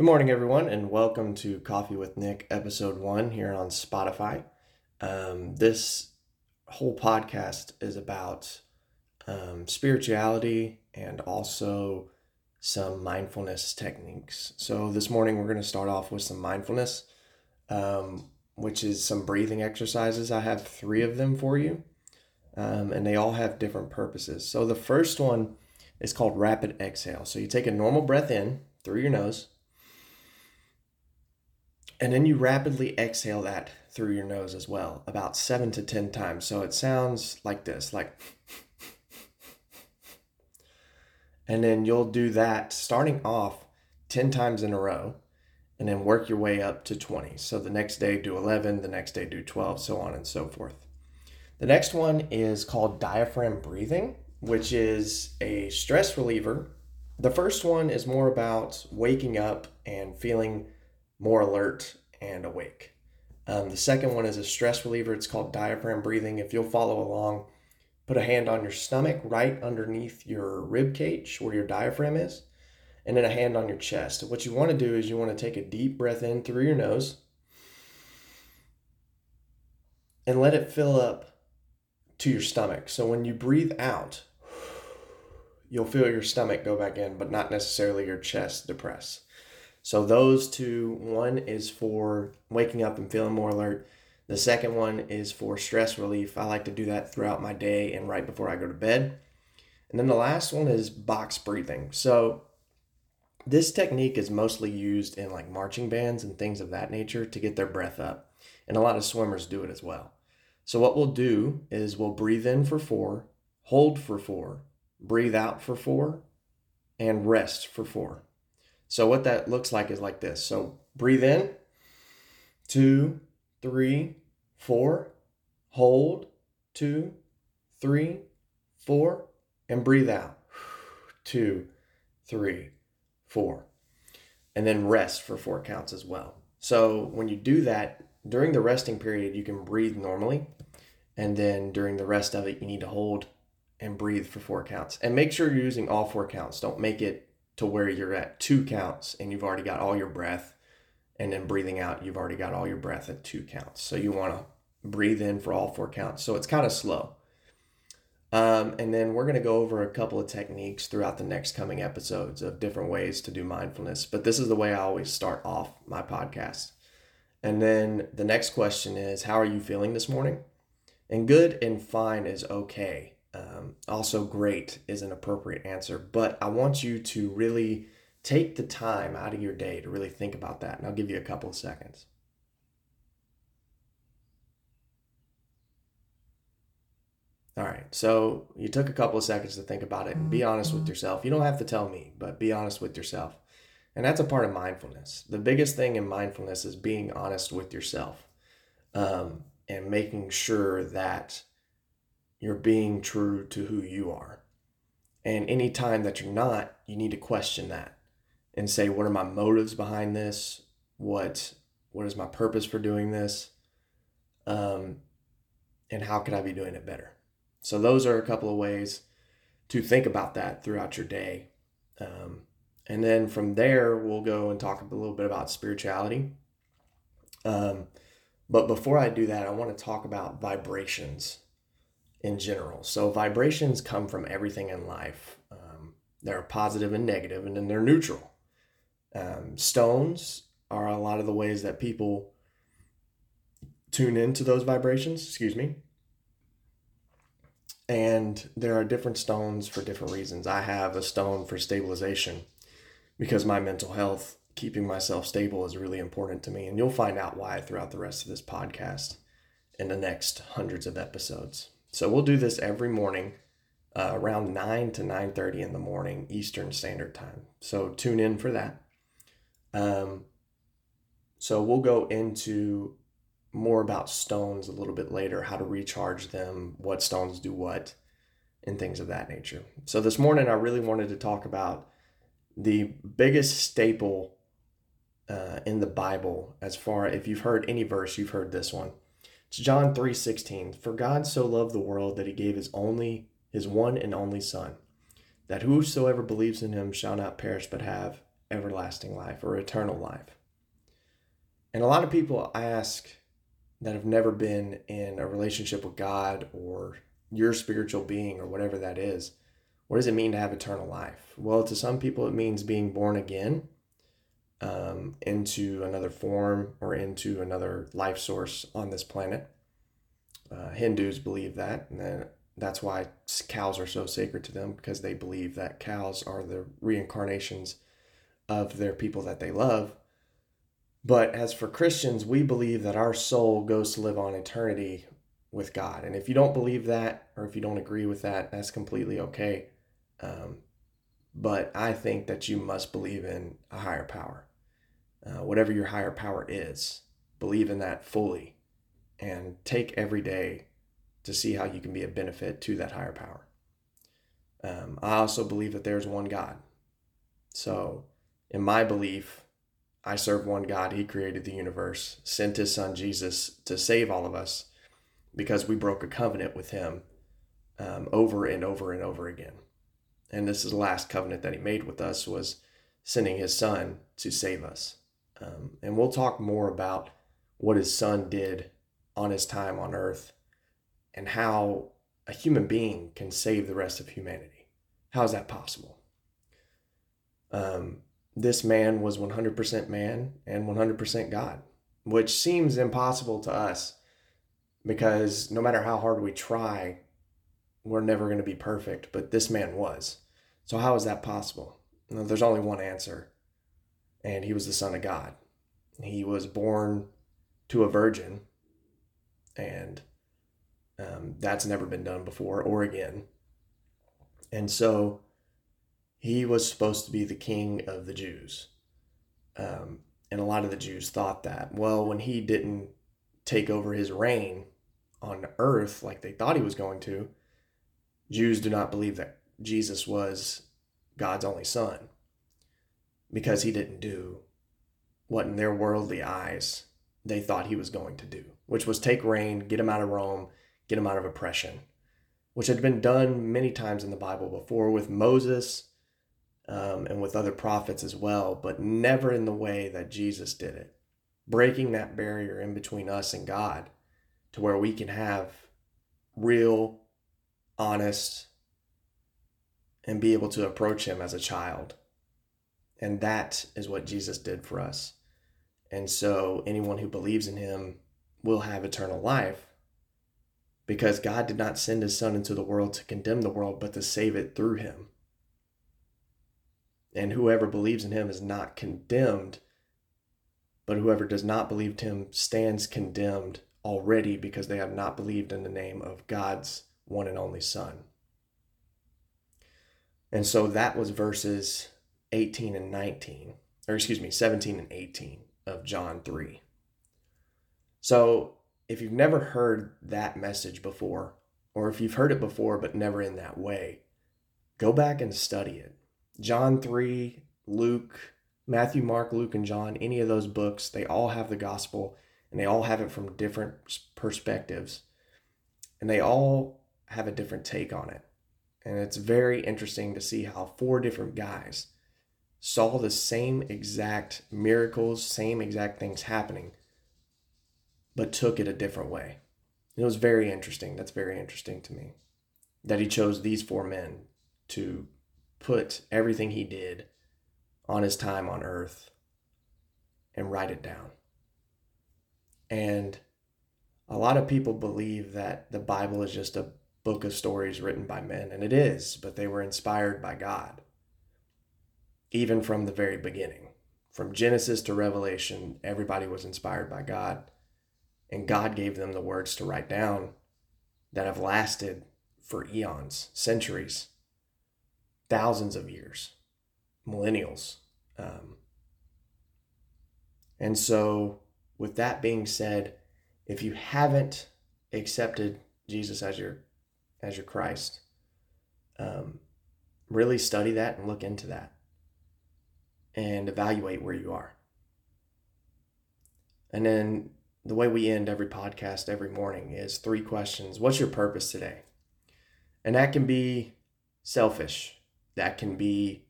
Good morning, everyone, and welcome to Coffee with Nick, episode one here on Spotify. Um, this whole podcast is about um, spirituality and also some mindfulness techniques. So, this morning we're going to start off with some mindfulness, um, which is some breathing exercises. I have three of them for you, um, and they all have different purposes. So, the first one is called rapid exhale. So, you take a normal breath in through your nose and then you rapidly exhale that through your nose as well, about seven to 10 times. So it sounds like this, like, and then you'll do that starting off 10 times in a row and then work your way up to 20. So the next day do 11, the next day do 12, so on and so forth. The next one is called diaphragm breathing, which is a stress reliever. The first one is more about waking up and feeling more alert and awake. Um, the second one is a stress reliever. It's called diaphragm breathing. If you'll follow along, put a hand on your stomach right underneath your rib cage where your diaphragm is, and then a hand on your chest. What you want to do is you want to take a deep breath in through your nose and let it fill up to your stomach. So when you breathe out, you'll feel your stomach go back in, but not necessarily your chest depress. So those two, one is for waking up and feeling more alert. The second one is for stress relief. I like to do that throughout my day and right before I go to bed. And then the last one is box breathing. So this technique is mostly used in like marching bands and things of that nature to get their breath up. And a lot of swimmers do it as well. So what we'll do is we'll breathe in for 4, hold for 4, breathe out for 4, and rest for 4. So what that looks like is like this. So hmm. breathe in, two, three, four, hold, two, three, four, and breathe out, two, three, four. And then rest for four counts as well. So when you do that, during the resting period, you can breathe normally. And then during the rest of it, you need to hold and breathe for four counts. And make sure you're using all four counts. Don't make it to where you're at two counts and you've already got all your breath and then breathing out you've already got all your breath at two counts. So you want to breathe in for all four counts. So it's kind of slow. Um, and then we're going to go over a couple of techniques throughout the next coming episodes of different ways to do mindfulness but this is the way i always start off my podcast. And then the next question is how are you feeling this morning? And good and fine is okay um, also, great is an appropriate answer, but I want you to really take the time out of your day to really think about that. And I'll give you a couple of seconds. All right, so you took a couple of seconds to think about it and be honest with yourself. You don't have to tell me, but be honest with yourself. And that's a part of mindfulness. The biggest thing in mindfulness is being honest with yourself um, and making sure that you're being true to who you are. And any time that you're not, you need to question that and say, what are my motives behind this? What what is my purpose for doing this? Um, and how could I be doing it better? So those are a couple of ways to think about that throughout your day. Um, and then from there, we'll go and talk a little bit about spirituality. Um, but before I do that, I want to talk about vibrations in general. So vibrations come from everything in life. Um, they're positive and negative, and then they're neutral. Um, stones are a lot of the ways that people tune into those vibrations. Excuse me. And there are different stones for different reasons. I have a stone for stabilization because my mental health, keeping myself stable, is really important to me. And you'll find out why throughout the rest of this podcast in the next hundreds of episodes. So we'll do this every morning uh, around 9 to 9.30 in the morning Eastern Standard Time. So tune in for that. Um, so we'll go into more about stones a little bit later, how to recharge them, what stones do what, and things of that nature. So this morning I really wanted to talk about the biggest staple uh, in the Bible as far if you've heard any verse, you've heard this one. It's John 3:16. For God so loved the world that he gave his only his one and only son, that whosoever believes in him shall not perish but have everlasting life or eternal life. And a lot of people I ask that have never been in a relationship with God or your spiritual being or whatever that is, what does it mean to have eternal life? Well, to some people, it means being born again um, into another form or into another life source on this planet. Uh, Hindus believe that, and that's why cows are so sacred to them because they believe that cows are the reincarnations of their people that they love. But as for Christians, we believe that our soul goes to live on eternity with God. And if you don't believe that, or if you don't agree with that, that's completely okay. Um, but I think that you must believe in a higher power. Uh, whatever your higher power is, believe in that fully and take every day to see how you can be a benefit to that higher power. Um, I also believe that there's one God. So, in my belief, I serve one God. He created the universe, sent his son Jesus to save all of us because we broke a covenant with him um, over and over and over again. And this is the last covenant that he made with us was sending his son to save us. Um, and we'll talk more about what his son did on his time on earth and how a human being can save the rest of humanity. How is that possible? Um, this man was 100% man and 100% God, which seems impossible to us because no matter how hard we try, we're never going to be perfect. But this man was. So, how is that possible? there's only one answer, and he was the Son of God. He was born to a virgin, and um, that's never been done before or again. And so, he was supposed to be the king of the Jews. Um, and a lot of the Jews thought that. Well, when he didn't take over his reign on earth like they thought he was going to, Jews do not believe that Jesus was God's only son because he didn't do what in their worldly eyes they thought he was going to do, which was take reign, get him out of Rome, get him out of oppression, which had been done many times in the Bible before with Moses um, and with other prophets as well, but never in the way that Jesus did it, breaking that barrier in between us and God to where we can have real, honest, and be able to approach Him as a child. And that is what Jesus did for us. And so anyone who believes in Him will have eternal life because God did not send His Son into the world to condemn the world, but to save it through Him. And whoever believes in Him is not condemned, but whoever does not believe Him stands condemned already because they have not believed in the name of God's one and only Son. And so that was verses 18 and 19, or excuse me, 17 and 18 of John 3. So if you've never heard that message before, or if you've heard it before but never in that way, go back and study it. John 3, Luke, Matthew, Mark, Luke, and John, any of those books, they all have the gospel and they all have it from different perspectives and they all have a different take on it and it's very interesting to see how four different guys saw the same exact miracles same exact things happening but took it a different way. It was very interesting. That's very interesting to me that he chose these four men to put everything he did on his time on earth and write it down. And a lot of people believe that the Bible is just a book of stories written by men, and it is, but they were inspired by God. Even from the very beginning, from Genesis to Revelation, everybody was inspired by God, and God gave them the words to write down that have lasted for eons, centuries, thousands of years, millennials. Um, and so with that being said, if you haven't accepted Jesus as your as your Christ, um, really study that and look into that and evaluate where you are. And then the way we end every podcast every morning is three questions. What's your purpose today? And that can be selfish. That can be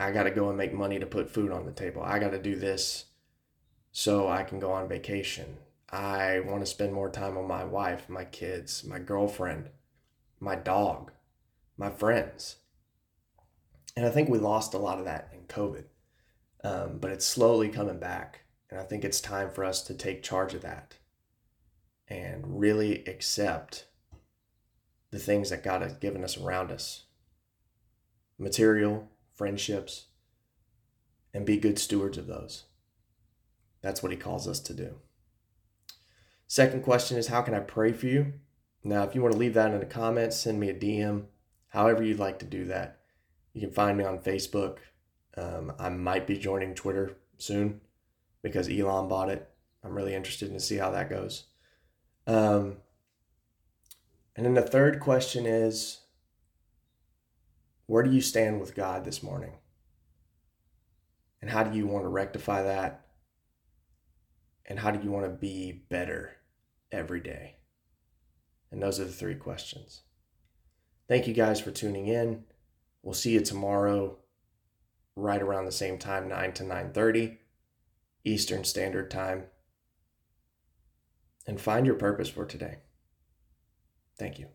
I got to go and make money to put food on the table. I got to do this so I can go on vacation. I want to spend more time with my wife, my kids, my girlfriend, my dog, my friends. And I think we lost a lot of that in COVID, um, but it's slowly coming back. And I think it's time for us to take charge of that and really accept the things that God has given us around us material, friendships, and be good stewards of those. That's what He calls us to do. Second question is How can I pray for you? Now, if you want to leave that in the comments, send me a DM, however you'd like to do that. You can find me on Facebook. Um, I might be joining Twitter soon because Elon bought it. I'm really interested to see how that goes. Um, and then the third question is where do you stand with God this morning? And how do you want to rectify that? And how do you want to be better every day? And those are the three questions. Thank you guys for tuning in. We'll see you tomorrow right around the same time 9 to 9:30 Eastern Standard Time. And find your purpose for today. Thank you.